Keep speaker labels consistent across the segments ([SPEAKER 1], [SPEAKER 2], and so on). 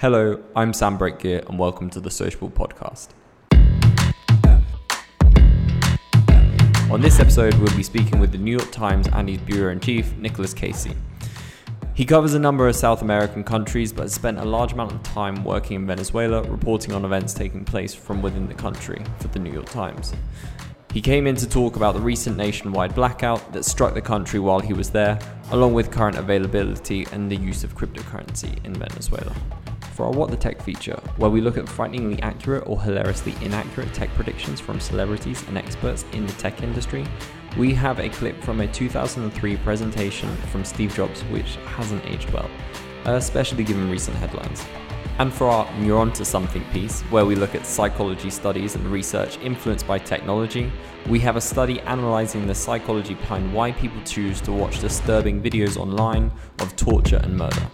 [SPEAKER 1] Hello, I'm Sam Breakgear, and welcome to the Sociable Podcast. On this episode, we'll be speaking with the New York Times Andes bureau in chief, Nicholas Casey. He covers a number of South American countries, but has spent a large amount of time working in Venezuela, reporting on events taking place from within the country for the New York Times. He came in to talk about the recent nationwide blackout that struck the country while he was there, along with current availability and the use of cryptocurrency in Venezuela for our What the Tech feature, where we look at frighteningly accurate or hilariously inaccurate tech predictions from celebrities and experts in the tech industry, we have a clip from a 2003 presentation from Steve Jobs which hasn't aged well, especially given recent headlines. And for our Neuron to Something piece, where we look at psychology studies and research influenced by technology, we have a study analysing the psychology behind why people choose to watch disturbing videos online of torture and murder.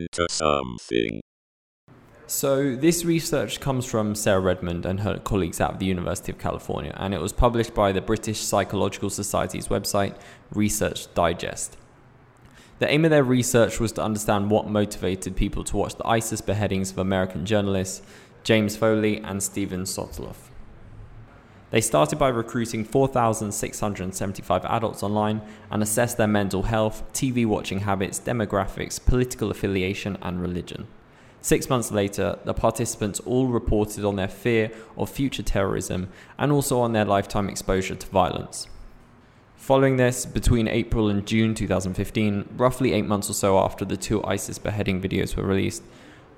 [SPEAKER 2] Neuron to something.
[SPEAKER 1] So, this research comes from Sarah Redmond and her colleagues of the University of California, and it was published by the British Psychological Society's website, Research Digest. The aim of their research was to understand what motivated people to watch the ISIS beheadings of American journalists James Foley and Steven Sotloff. They started by recruiting 4,675 adults online and assessed their mental health, TV watching habits, demographics, political affiliation, and religion. Six months later, the participants all reported on their fear of future terrorism and also on their lifetime exposure to violence. Following this, between April and June 2015, roughly eight months or so after the two ISIS beheading videos were released,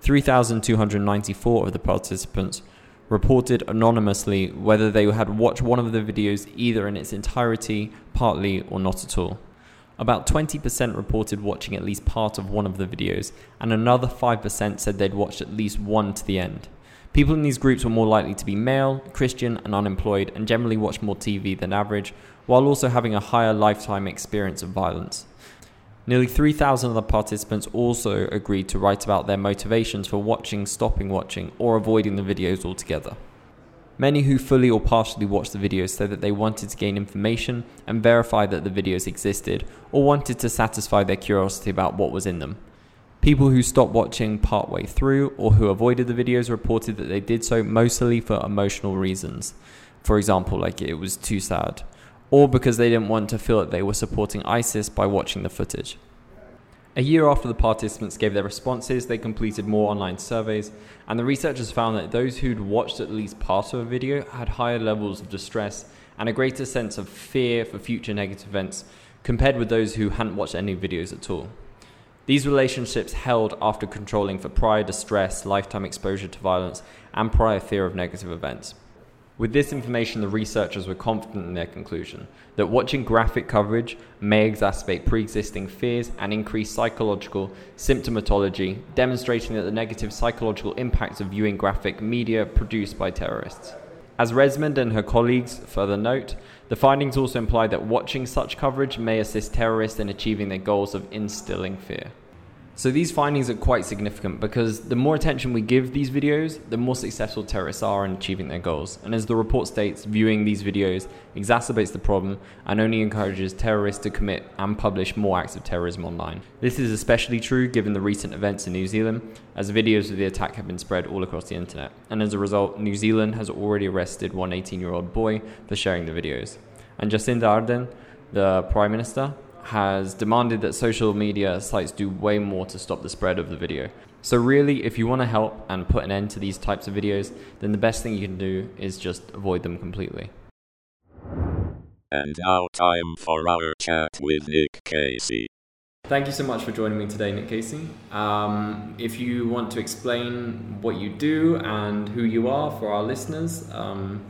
[SPEAKER 1] 3,294 of the participants reported anonymously whether they had watched one of the videos either in its entirety, partly, or not at all. About 20% reported watching at least part of one of the videos, and another 5% said they'd watched at least one to the end. People in these groups were more likely to be male, Christian, and unemployed, and generally watched more TV than average, while also having a higher lifetime experience of violence. Nearly 3,000 of the participants also agreed to write about their motivations for watching, stopping watching, or avoiding the videos altogether. Many who fully or partially watched the videos said that they wanted to gain information and verify that the videos existed, or wanted to satisfy their curiosity about what was in them. People who stopped watching partway through or who avoided the videos reported that they did so mostly for emotional reasons. For example, like it was too sad or because they didn't want to feel that they were supporting ISIS by watching the footage. A year after the participants gave their responses, they completed more online surveys, and the researchers found that those who'd watched at least part of a video had higher levels of distress and a greater sense of fear for future negative events compared with those who hadn't watched any videos at all. These relationships held after controlling for prior distress, lifetime exposure to violence, and prior fear of negative events. With this information, the researchers were confident in their conclusion that watching graphic coverage may exacerbate pre existing fears and increase psychological symptomatology, demonstrating that the negative psychological impacts of viewing graphic media produced by terrorists. As Redmond and her colleagues further note, the findings also imply that watching such coverage may assist terrorists in achieving their goals of instilling fear. So these findings are quite significant because the more attention we give these videos, the more successful terrorists are in achieving their goals. And as the report states, viewing these videos exacerbates the problem and only encourages terrorists to commit and publish more acts of terrorism online. This is especially true given the recent events in New Zealand, as videos of the attack have been spread all across the internet. And as a result, New Zealand has already arrested one 18 year old boy for sharing the videos. And Jacinda Ardern, the Prime Minister, has demanded that social media sites do way more to stop the spread of the video. So, really, if you want to help and put an end to these types of videos, then the best thing you can do is just avoid them completely.
[SPEAKER 2] And now, time for our chat with Nick Casey.
[SPEAKER 1] Thank you so much for joining me today, Nick Casey. Um, if you want to explain what you do and who you are for our listeners, um,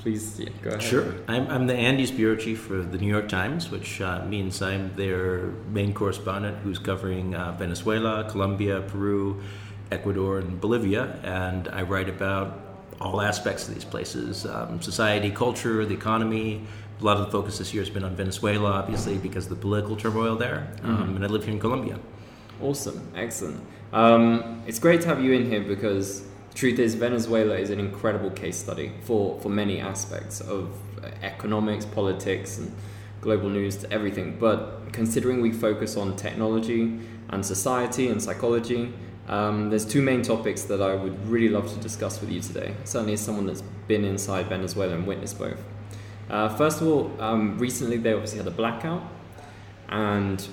[SPEAKER 1] please yeah, go ahead.
[SPEAKER 3] Sure. I'm, I'm the Andes bureau chief for the New York Times, which uh, means I'm their main correspondent who's covering uh, Venezuela, Colombia, Peru, Ecuador, and Bolivia. And I write about all aspects of these places um, society, culture, the economy. A lot of the focus this year has been on Venezuela, obviously, because of the political turmoil there. Um, mm-hmm. and I live here in Colombia.
[SPEAKER 1] Awesome. Excellent. Um, it's great to have you in here because truth is, Venezuela is an incredible case study for, for many aspects of economics, politics, and global news, to everything. But considering we focus on technology and society and psychology, um, there's two main topics that I would really love to discuss with you today. Certainly, as someone that's been inside Venezuela and witnessed both. Uh, first of all, um, recently they obviously had a blackout, and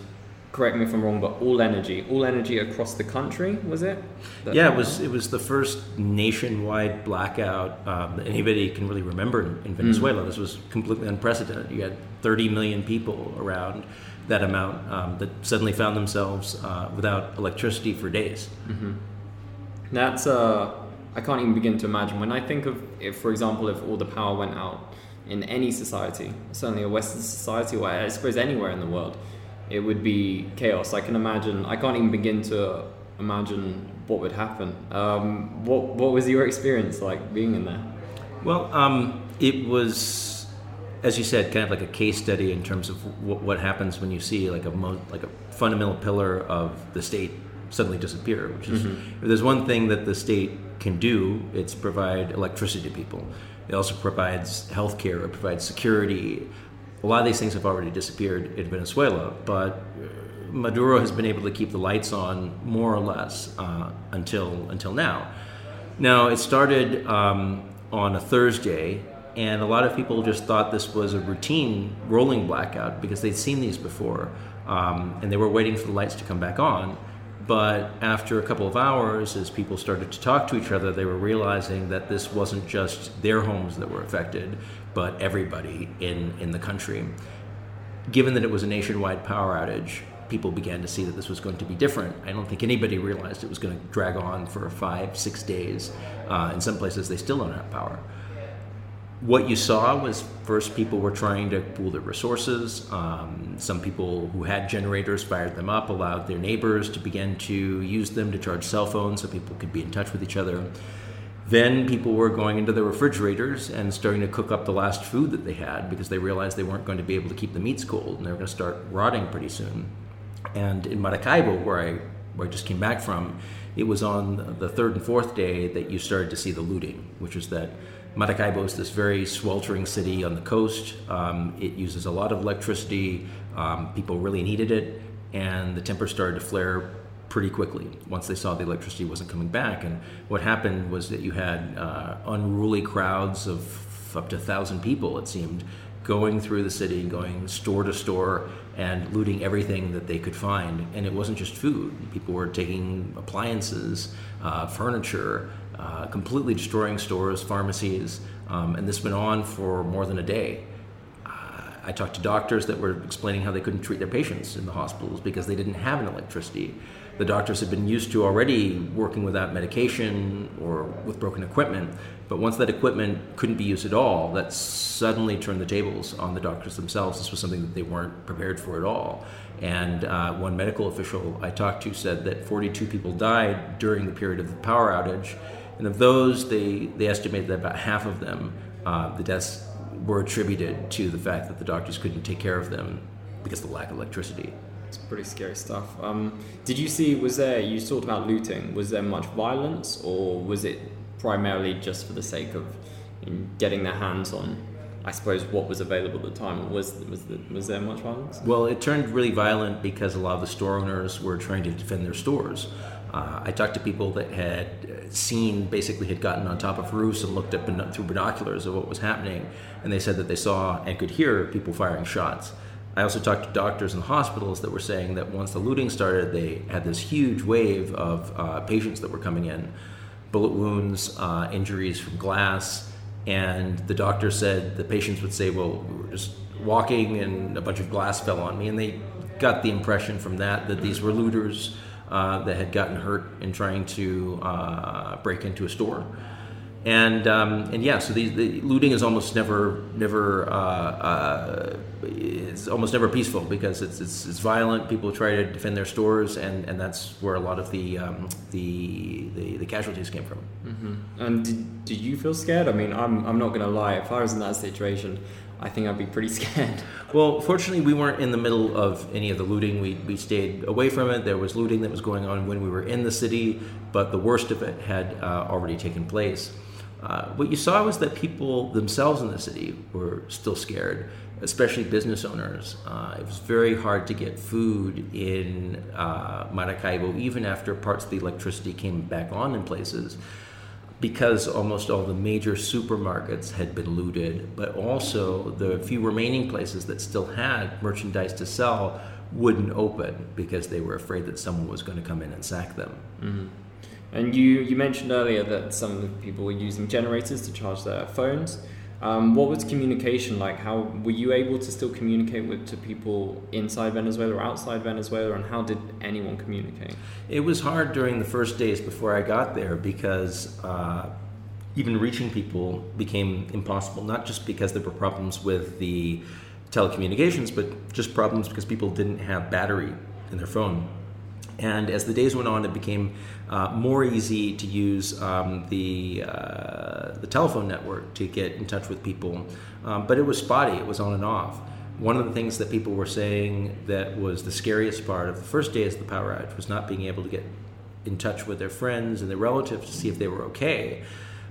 [SPEAKER 1] correct me if I'm wrong, but all energy, all energy across the country, was it?
[SPEAKER 3] That yeah, it was. It was the first nationwide blackout um, that anybody can really remember in, in Venezuela. Mm. This was completely unprecedented. You had 30 million people around that amount um, that suddenly found themselves uh, without electricity for days.
[SPEAKER 1] Mm-hmm. That's uh, I can't even begin to imagine. When I think of, if for example, if all the power went out in any society, certainly a Western society, or I suppose anywhere in the world it would be chaos. I can imagine. I can't even begin to imagine what would happen. Um, what What was your experience like being in there?
[SPEAKER 3] Well, um, it was, as you said, kind of like a case study in terms of what, what happens when you see like a mo- like a fundamental pillar of the state suddenly disappear. Which is, mm-hmm. if there's one thing that the state can do, it's provide electricity to people. It also provides healthcare. It provides security a lot of these things have already disappeared in Venezuela, but Maduro has been able to keep the lights on more or less uh, until until now. Now it started um, on a Thursday, and a lot of people just thought this was a routine rolling blackout because they'd seen these before, um, and they were waiting for the lights to come back on. But after a couple of hours, as people started to talk to each other, they were realizing that this wasn't just their homes that were affected, but everybody in, in the country. Given that it was a nationwide power outage, people began to see that this was going to be different. I don't think anybody realized it was going to drag on for five, six days. Uh, in some places, they still don't have power what you saw was first people were trying to pool their resources. Um, some people who had generators fired them up, allowed their neighbors to begin to use them to charge cell phones so people could be in touch with each other. Then people were going into the refrigerators and starting to cook up the last food that they had because they realized they weren't going to be able to keep the meats cold and they were going to start rotting pretty soon. And in Maracaibo, where I, where I just came back from, it was on the third and fourth day that you started to see the looting, which is that Maracaibo is this very sweltering city on the coast. Um, it uses a lot of electricity. Um, people really needed it, and the temper started to flare pretty quickly once they saw the electricity wasn't coming back. And what happened was that you had uh, unruly crowds of up to a thousand people, it seemed, going through the city, going store to store, and looting everything that they could find. And it wasn't just food; people were taking appliances, uh, furniture, uh, completely destroying stores, pharmacies, um, and this went on for more than a day. Uh, I talked to doctors that were explaining how they couldn't treat their patients in the hospitals because they didn't have an electricity. The doctors had been used to already working without medication or with broken equipment, but once that equipment couldn't be used at all, that suddenly turned the tables on the doctors themselves. This was something that they weren't prepared for at all. And uh, one medical official I talked to said that 42 people died during the period of the power outage and of those, they, they estimated that about half of them, uh, the deaths were attributed to the fact that the doctors couldn't take care of them because of the lack of electricity.
[SPEAKER 1] It's pretty scary stuff. Um, did you see, was there, you talked about looting, was there much violence or was it primarily just for the sake of getting their hands on I suppose what was available at the time was was, the, was there much violence?
[SPEAKER 3] Well, it turned really violent because a lot of the store owners were trying to defend their stores. Uh, I talked to people that had seen, basically, had gotten on top of roofs and looked up through binoculars of what was happening, and they said that they saw and could hear people firing shots. I also talked to doctors in hospitals that were saying that once the looting started, they had this huge wave of uh, patients that were coming in, bullet wounds, uh, injuries from glass, and the doctor said the patients would say, "Well, we were just walking, and a bunch of glass fell on me," and they got the impression from that that these were looters uh, that had gotten hurt in trying to uh, break into a store. And um, and yeah, so the, the, looting is almost never never uh, uh, it's almost never peaceful because it's, it's, it's violent. People try to defend their stores, and, and that's where a lot of the um, the, the, the casualties came from.
[SPEAKER 1] Mm-hmm. And did, did you feel scared? I mean, I'm I'm not going to lie. If I was in that situation, I think I'd be pretty scared.
[SPEAKER 3] Well, fortunately, we weren't in the middle of any of the looting. We, we stayed away from it. There was looting that was going on when we were in the city, but the worst of it had uh, already taken place. Uh, what you saw was that people themselves in the city were still scared, especially business owners. Uh, it was very hard to get food in uh, Maracaibo, even after parts of the electricity came back on in places because almost all the major supermarkets had been looted, but also the few remaining places that still had merchandise to sell wouldn't open because they were afraid that someone was going to come in and sack them.
[SPEAKER 1] Mm-hmm. And you, you mentioned earlier that some people were using generators to charge their phones. Um, what was communication like? How were you able to still communicate with to people inside Venezuela or outside Venezuela, and how did anyone communicate?
[SPEAKER 3] It was hard during the first days before I got there because uh, even reaching people became impossible. Not just because there were problems with the telecommunications, but just problems because people didn't have battery in their phone. And as the days went on, it became uh, more easy to use um, the uh, the telephone network to get in touch with people, um, but it was spotty. It was on and off. One of the things that people were saying that was the scariest part of the first days of the power outage was not being able to get in touch with their friends and their relatives to see if they were okay,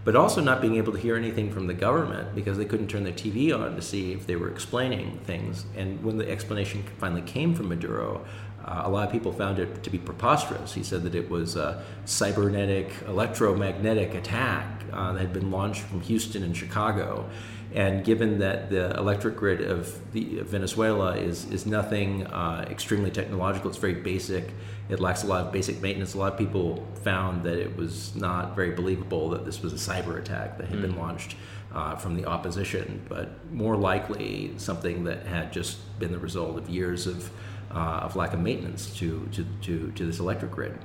[SPEAKER 3] but also not being able to hear anything from the government because they couldn't turn their TV on to see if they were explaining things. And when the explanation finally came from Maduro, uh, a lot of people found it to be preposterous. He said that it was a cybernetic, electromagnetic attack uh, that had been launched from Houston and Chicago. And given that the electric grid of, the, of Venezuela is, is nothing uh, extremely technological, it's very basic, it lacks a lot of basic maintenance. A lot of people found that it was not very believable that this was a cyber attack that had mm. been launched uh, from the opposition, but more likely something that had just been the result of years of uh, of lack of maintenance to, to, to, to this electric grid.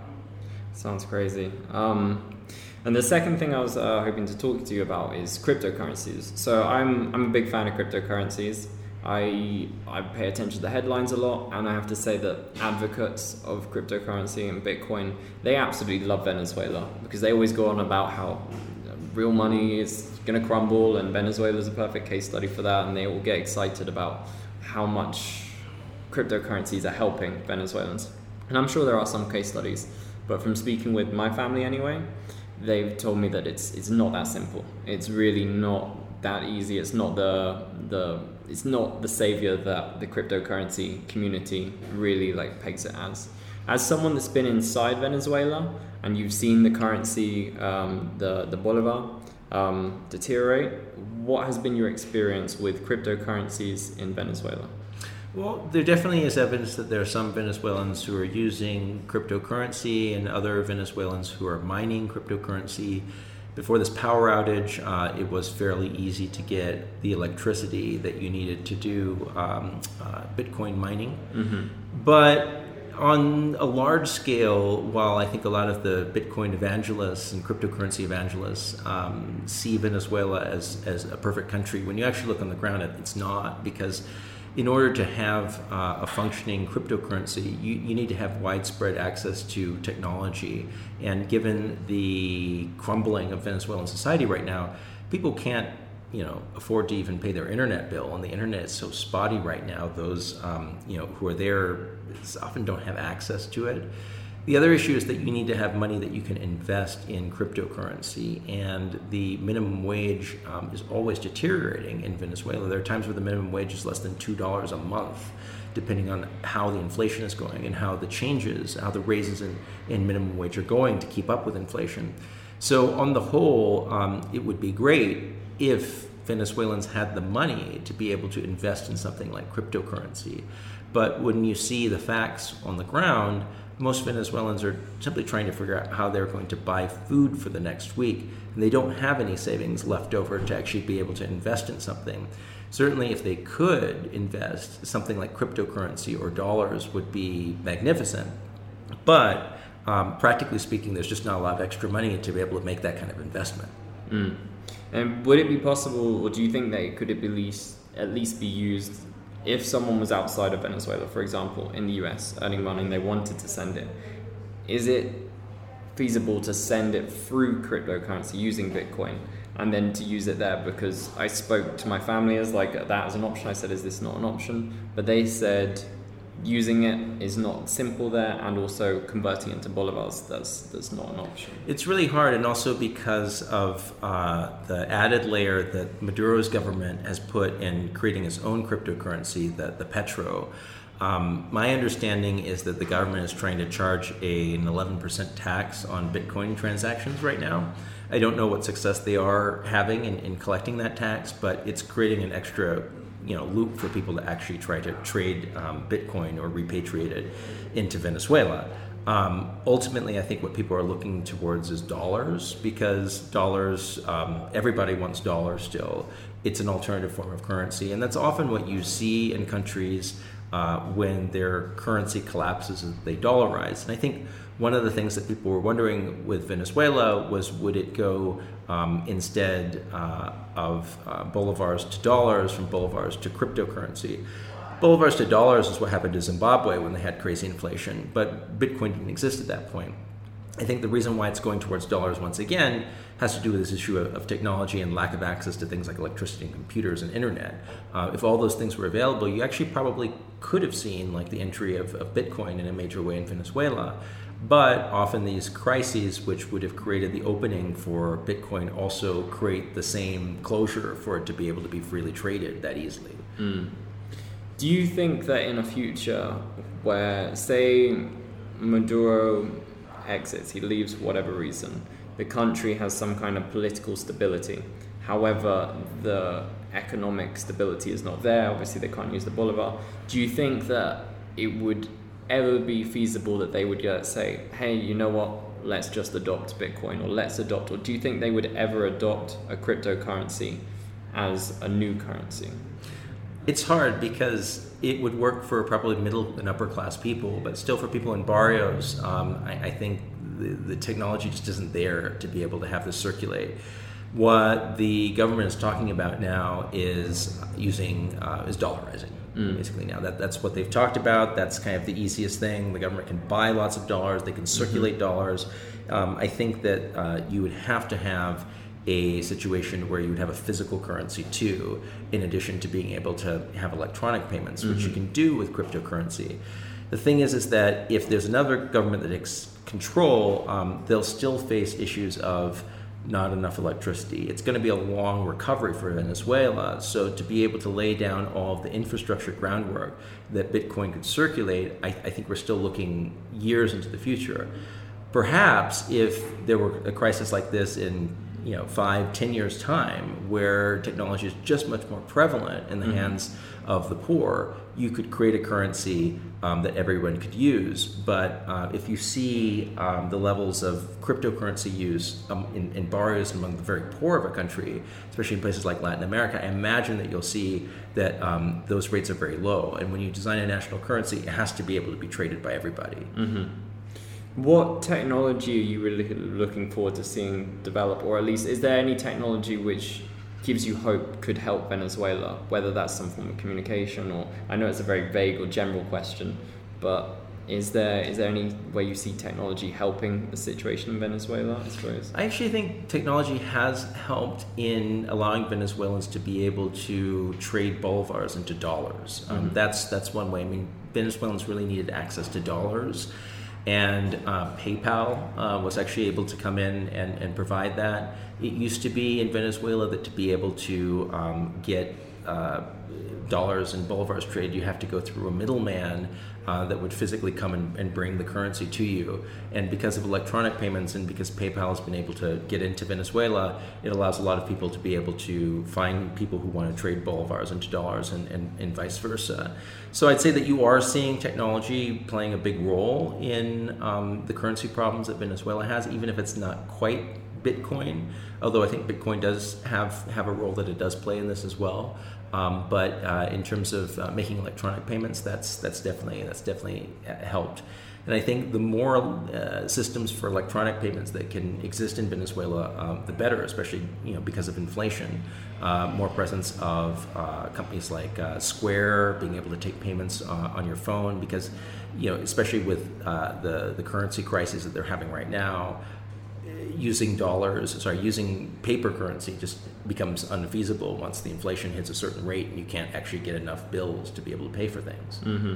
[SPEAKER 1] Sounds crazy. Um, and the second thing I was uh, hoping to talk to you about is cryptocurrencies. So I'm, I'm a big fan of cryptocurrencies. I, I pay attention to the headlines a lot, and I have to say that advocates of cryptocurrency and Bitcoin, they absolutely love Venezuela because they always go on about how real money is going to crumble, and Venezuela is a perfect case study for that, and they all get excited about how much cryptocurrencies are helping Venezuelans. And I'm sure there are some case studies, but from speaking with my family anyway, they've told me that it's it's not that simple. It's really not that easy. It's not the the it's not the savior that the cryptocurrency community really like pegs it as. As someone that's been inside Venezuela and you've seen the currency, um, the the bolivar, um, deteriorate, what has been your experience with cryptocurrencies in Venezuela?
[SPEAKER 3] Well, there definitely is evidence that there are some Venezuelans who are using cryptocurrency and other Venezuelans who are mining cryptocurrency. Before this power outage, uh, it was fairly easy to get the electricity that you needed to do um, uh, Bitcoin mining. Mm-hmm. But on a large scale, while I think a lot of the Bitcoin evangelists and cryptocurrency evangelists um, see Venezuela as, as a perfect country, when you actually look on the ground, it's not because in order to have uh, a functioning cryptocurrency, you, you need to have widespread access to technology. And given the crumbling of Venezuelan society right now, people can't you know afford to even pay their internet bill and the internet is so spotty right now those um, you know who are there often don't have access to it the other issue is that you need to have money that you can invest in cryptocurrency, and the minimum wage um, is always deteriorating in Venezuela. There are times where the minimum wage is less than $2 a month, depending on how the inflation is going and how the changes, how the raises in, in minimum wage are going to keep up with inflation. So, on the whole, um, it would be great if Venezuelans had the money to be able to invest in something like cryptocurrency. But when you see the facts on the ground, most Venezuelans are simply trying to figure out how they're going to buy food for the next week, and they don't have any savings left over to actually be able to invest in something. Certainly, if they could invest, something like cryptocurrency or dollars would be magnificent. But um, practically speaking, there's just not a lot of extra money to be able to make that kind of investment.
[SPEAKER 1] Mm. And would it be possible, or do you think that could it be least, at least be used if someone was outside of Venezuela, for example, in the US, earning money and they wanted to send it, is it feasible to send it through cryptocurrency using Bitcoin? and then to use it there because I spoke to my family as like that as an option. I said, "Is this not an option?" But they said using it is not simple there, and also converting into bolivars that's that's not an option.
[SPEAKER 3] It's really hard, and also because of uh, the added layer that Maduro's government has put in creating its own cryptocurrency, the the petro. Um, my understanding is that the government is trying to charge a, an 11% tax on Bitcoin transactions right now. I don't know what success they are having in, in collecting that tax, but it's creating an extra you know loop for people to actually try to trade um, Bitcoin or repatriate it into Venezuela. Um, ultimately, I think what people are looking towards is dollars because dollars, um, everybody wants dollars still. It's an alternative form of currency, and that's often what you see in countries uh, when their currency collapses and they dollarize. And I think one of the things that people were wondering with Venezuela was would it go um, instead uh, of uh, bolivars to dollars from bolivars to cryptocurrency? Bolivars to dollars is what happened to Zimbabwe when they had crazy inflation, but Bitcoin didn't exist at that point. I think the reason why it's going towards dollars once again has to do with this issue of, of technology and lack of access to things like electricity and computers and internet. Uh, if all those things were available, you actually probably could have seen like the entry of, of Bitcoin in a major way in Venezuela. But often these crises, which would have created the opening for Bitcoin, also create the same closure for it to be able to be freely traded that easily.
[SPEAKER 1] Mm. Do you think that in a future where, say, Maduro exits, he leaves for whatever reason, the country has some kind of political stability. However, the economic stability is not there. Obviously, they can't use the bolivar. Do you think that it would ever be feasible that they would uh, say, hey, you know what, let's just adopt Bitcoin or let's adopt, or do you think they would ever adopt a cryptocurrency as a new currency?
[SPEAKER 3] It's hard because it would work for probably middle and upper class people, but still for people in barrios, um, I, I, think the, the technology just isn't there to be able to have this circulate. What the government is talking about now is using uh, is dollarizing. Mm. Basically, now that that's what they've talked about. That's kind of the easiest thing. The government can buy lots of dollars. They can mm-hmm. circulate mm-hmm. dollars. Um, I think that uh, you would have to have a situation where you would have a physical currency too, in addition to being able to have electronic payments, which mm-hmm. you can do with cryptocurrency. The thing is, is that if there's another government that takes control, um, they'll still face issues of not enough electricity. It's going to be a long recovery for Venezuela. So, to be able to lay down all of the infrastructure groundwork that Bitcoin could circulate, I, I, think we're still looking years into the future. Perhaps if there were a crisis like this in you know five, ten years time, where technology is just much more prevalent in the mm-hmm. hands of the poor, you could create a currency um, that everyone could use. But uh, if you see um, the levels of cryptocurrency use um, in, in barrios among the very poor of a country, especially in places like Latin America, I imagine that you'll see that um, those rates are very low. And when you design a national currency, it has to be able to be traded by everybody.
[SPEAKER 1] Mm-hmm. What technology are you really looking forward to seeing develop, or at least is there any technology which gives you hope could help Venezuela, whether that's some form of communication or I know it's a very vague or general question, but is there is there any way you see technology helping the situation in Venezuela? I suppose.
[SPEAKER 3] I actually think technology has helped in allowing Venezuelans to be able to trade bolivars into dollars. Um, mm-hmm. That's that's one way. I mean, Venezuelans really needed access to dollars and uh, PayPal uh, was actually able to come in and, and provide that. It used to be in Venezuela that to be able to um, get uh, dollars and bolivars traded, you have to go through a middleman uh, that would physically come and, and, bring the currency to you. And because of electronic payments and because PayPal has been able to get into Venezuela, it allows a lot of people to be able to find people who want to trade bolivars into dollars and, and, and vice versa. So I'd say that you are seeing technology playing a big role in um, the currency problems that Venezuela has, even if it's not quite Bitcoin. Although I think Bitcoin does have have a role that it does play in this as well. Um, but uh, in terms of uh, making electronic payments, that's that's definitely that's definitely uh, helped. And I think the more uh, systems for electronic payments that can exist in Venezuela, um, the better, especially you know because of inflation. Uh, more presence of uh, companies like Square being able to take payments on your phone, because you know especially with the the currency crisis that they're having right now using dollars, sorry, using paper currency just becomes unfeasible once the inflation hits a certain rate and you can't actually get enough bills to be able to pay for things.
[SPEAKER 1] Mm-hmm.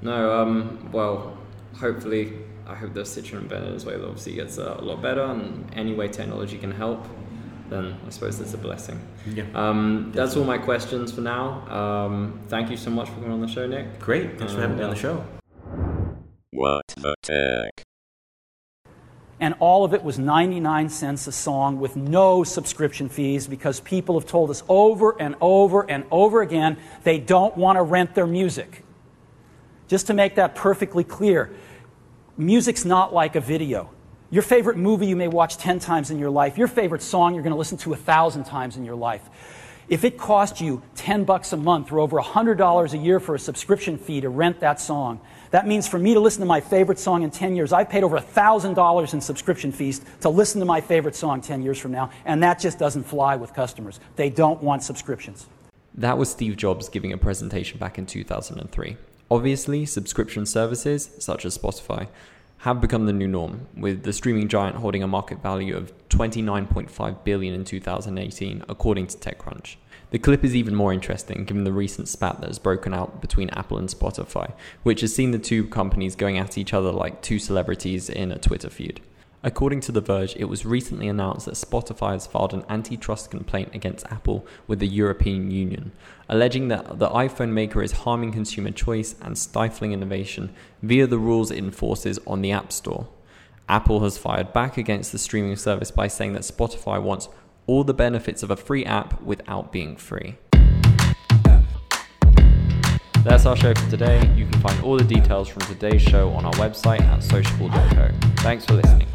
[SPEAKER 1] No, um, well, hopefully, I hope the situation in Venezuela obviously gets a lot better, and any way technology can help, then I suppose that's a blessing.
[SPEAKER 3] Yeah.
[SPEAKER 1] Um, that's all my questions for now. Um, thank you so much for coming on the show, Nick.
[SPEAKER 3] Great. Thanks for having me on the show.
[SPEAKER 2] What the tech?
[SPEAKER 4] And all of it was 99 cents a song with no subscription fees because people have told us over and over and over again they don't want to rent their music. Just to make that perfectly clear, music's not like a video. Your favorite movie you may watch 10 times in your life, your favorite song you're going to listen to a thousand times in your life. If it cost you 10 bucks a month or over $100 a year for a subscription fee to rent that song, that means for me to listen to my favorite song in 10 years, I've paid over $1,000 in subscription fees to listen to my favorite song 10 years from now, and that just doesn't fly with customers. They don't want subscriptions.
[SPEAKER 1] That was Steve Jobs giving a presentation back in 2003. Obviously, subscription services, such as Spotify, have become the new norm, with the streaming giant holding a market value of 29.5 billion in 2018, according to TechCrunch. The clip is even more interesting given the recent spat that has broken out between Apple and Spotify, which has seen the two companies going at each other like two celebrities in a Twitter feud. According to The Verge, it was recently announced that Spotify has filed an antitrust complaint against Apple with the European Union, alleging that the iPhone maker is harming consumer choice and stifling innovation via the rules it enforces on the App Store. Apple has fired back against the streaming service by saying that Spotify wants all the benefits of a free app without being free. That's our show for today. You can find all the details from today's show on our website at sociable.co. Thanks for listening.